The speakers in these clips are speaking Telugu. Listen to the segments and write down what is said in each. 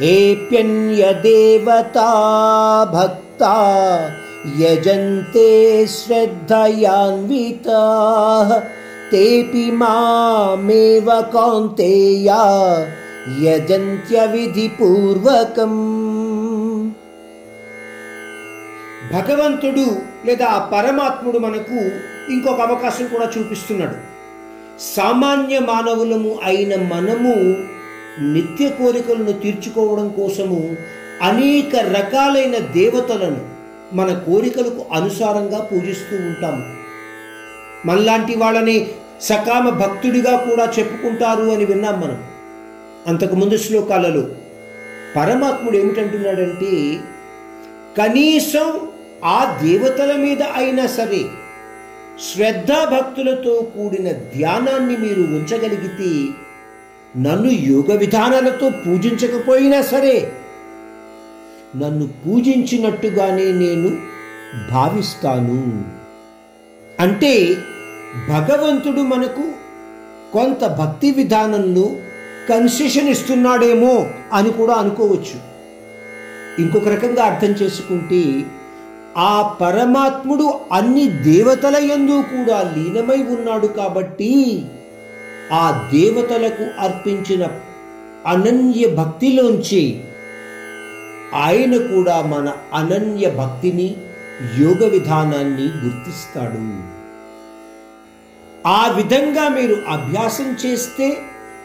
ఏప్యన్య దేవతా యజంతే శ్రద్ధయాన్వితా తేపి మామేవ కౌంతేయ యజంత్య విధిపూర్వకం భగవంతుడు లేదా పరమాత్ముడు మనకు ఇంకొక అవకాశం కూడా చూపిస్తున్నాడు. సామాన్య మానవులము అయిన మనము నిత్య కోరికలను తీర్చుకోవడం కోసము అనేక రకాలైన దేవతలను మన కోరికలకు అనుసారంగా పూజిస్తూ ఉంటాము మనలాంటి వాళ్ళని సకామ భక్తుడిగా కూడా చెప్పుకుంటారు అని విన్నాం మనం. అంతకుముందు శ్లోకాలలో పరమాత్ముడు ఏమిటంటున్నాడంటే కనీసం ఆ దేవతల మీద అయినా సరే శ్రద్ధాభక్తులతో కూడిన ధ్యానాన్ని మీరు ఉంచగలిగితే నన్ను యోగ విధానాలతో పూజించకపోయినా సరే నన్ను పూజించినట్టుగానే నేను భావిస్తాను. అంటే భగవంతుడు మనకు కొంత భక్తి విధానంలో కన్సెషన్ ఇస్తున్నాడేమో అని కూడా అనుకోవచ్చు. ఇంకొక రకంగా అర్థం చేసుకుంటే ఆ పరమాత్ముడు అన్ని దేవతల యందు కూడా లీనమై ఉన్నాడు కాబట్టి ఆ దేవతలకు అర్పించిన అనన్య భక్తిలోంచి ఆయన కూడా మన అనన్య భక్తిని యోగ విధానాన్ని గుర్తిస్తాడు. ఆ విధంగా మీరు అభ్యాసం చేస్తే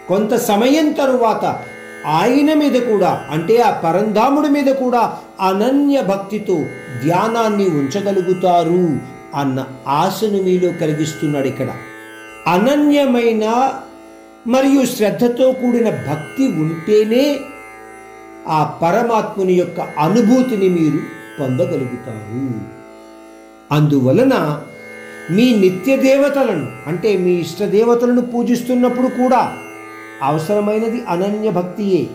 కొంత సమయం తరువాత ఆయన మీద కూడా అంటే ఆ పరంధాముడి మీద కూడా అనన్య భక్తితో ధ్యానాన్ని ఉంచగలుగుతారు అన్న ఆశను మీలో కలిగిస్తున్నాడు ఇక్కడ. అనన్యమైన మరియు శ్రద్ధతో కూడిన భక్తి ఉంటేనే ఆ పరమాత్ముని యొక్క అనుభూతిని మీరు పొందగలుగుతారు. అందువలన మీ నిత్య దేవతలను అంటే మీ ఇష్ట దేవతలను పూజిస్తున్నప్పుడు కూడా అవసరమైనది అనన్య భక్తియే.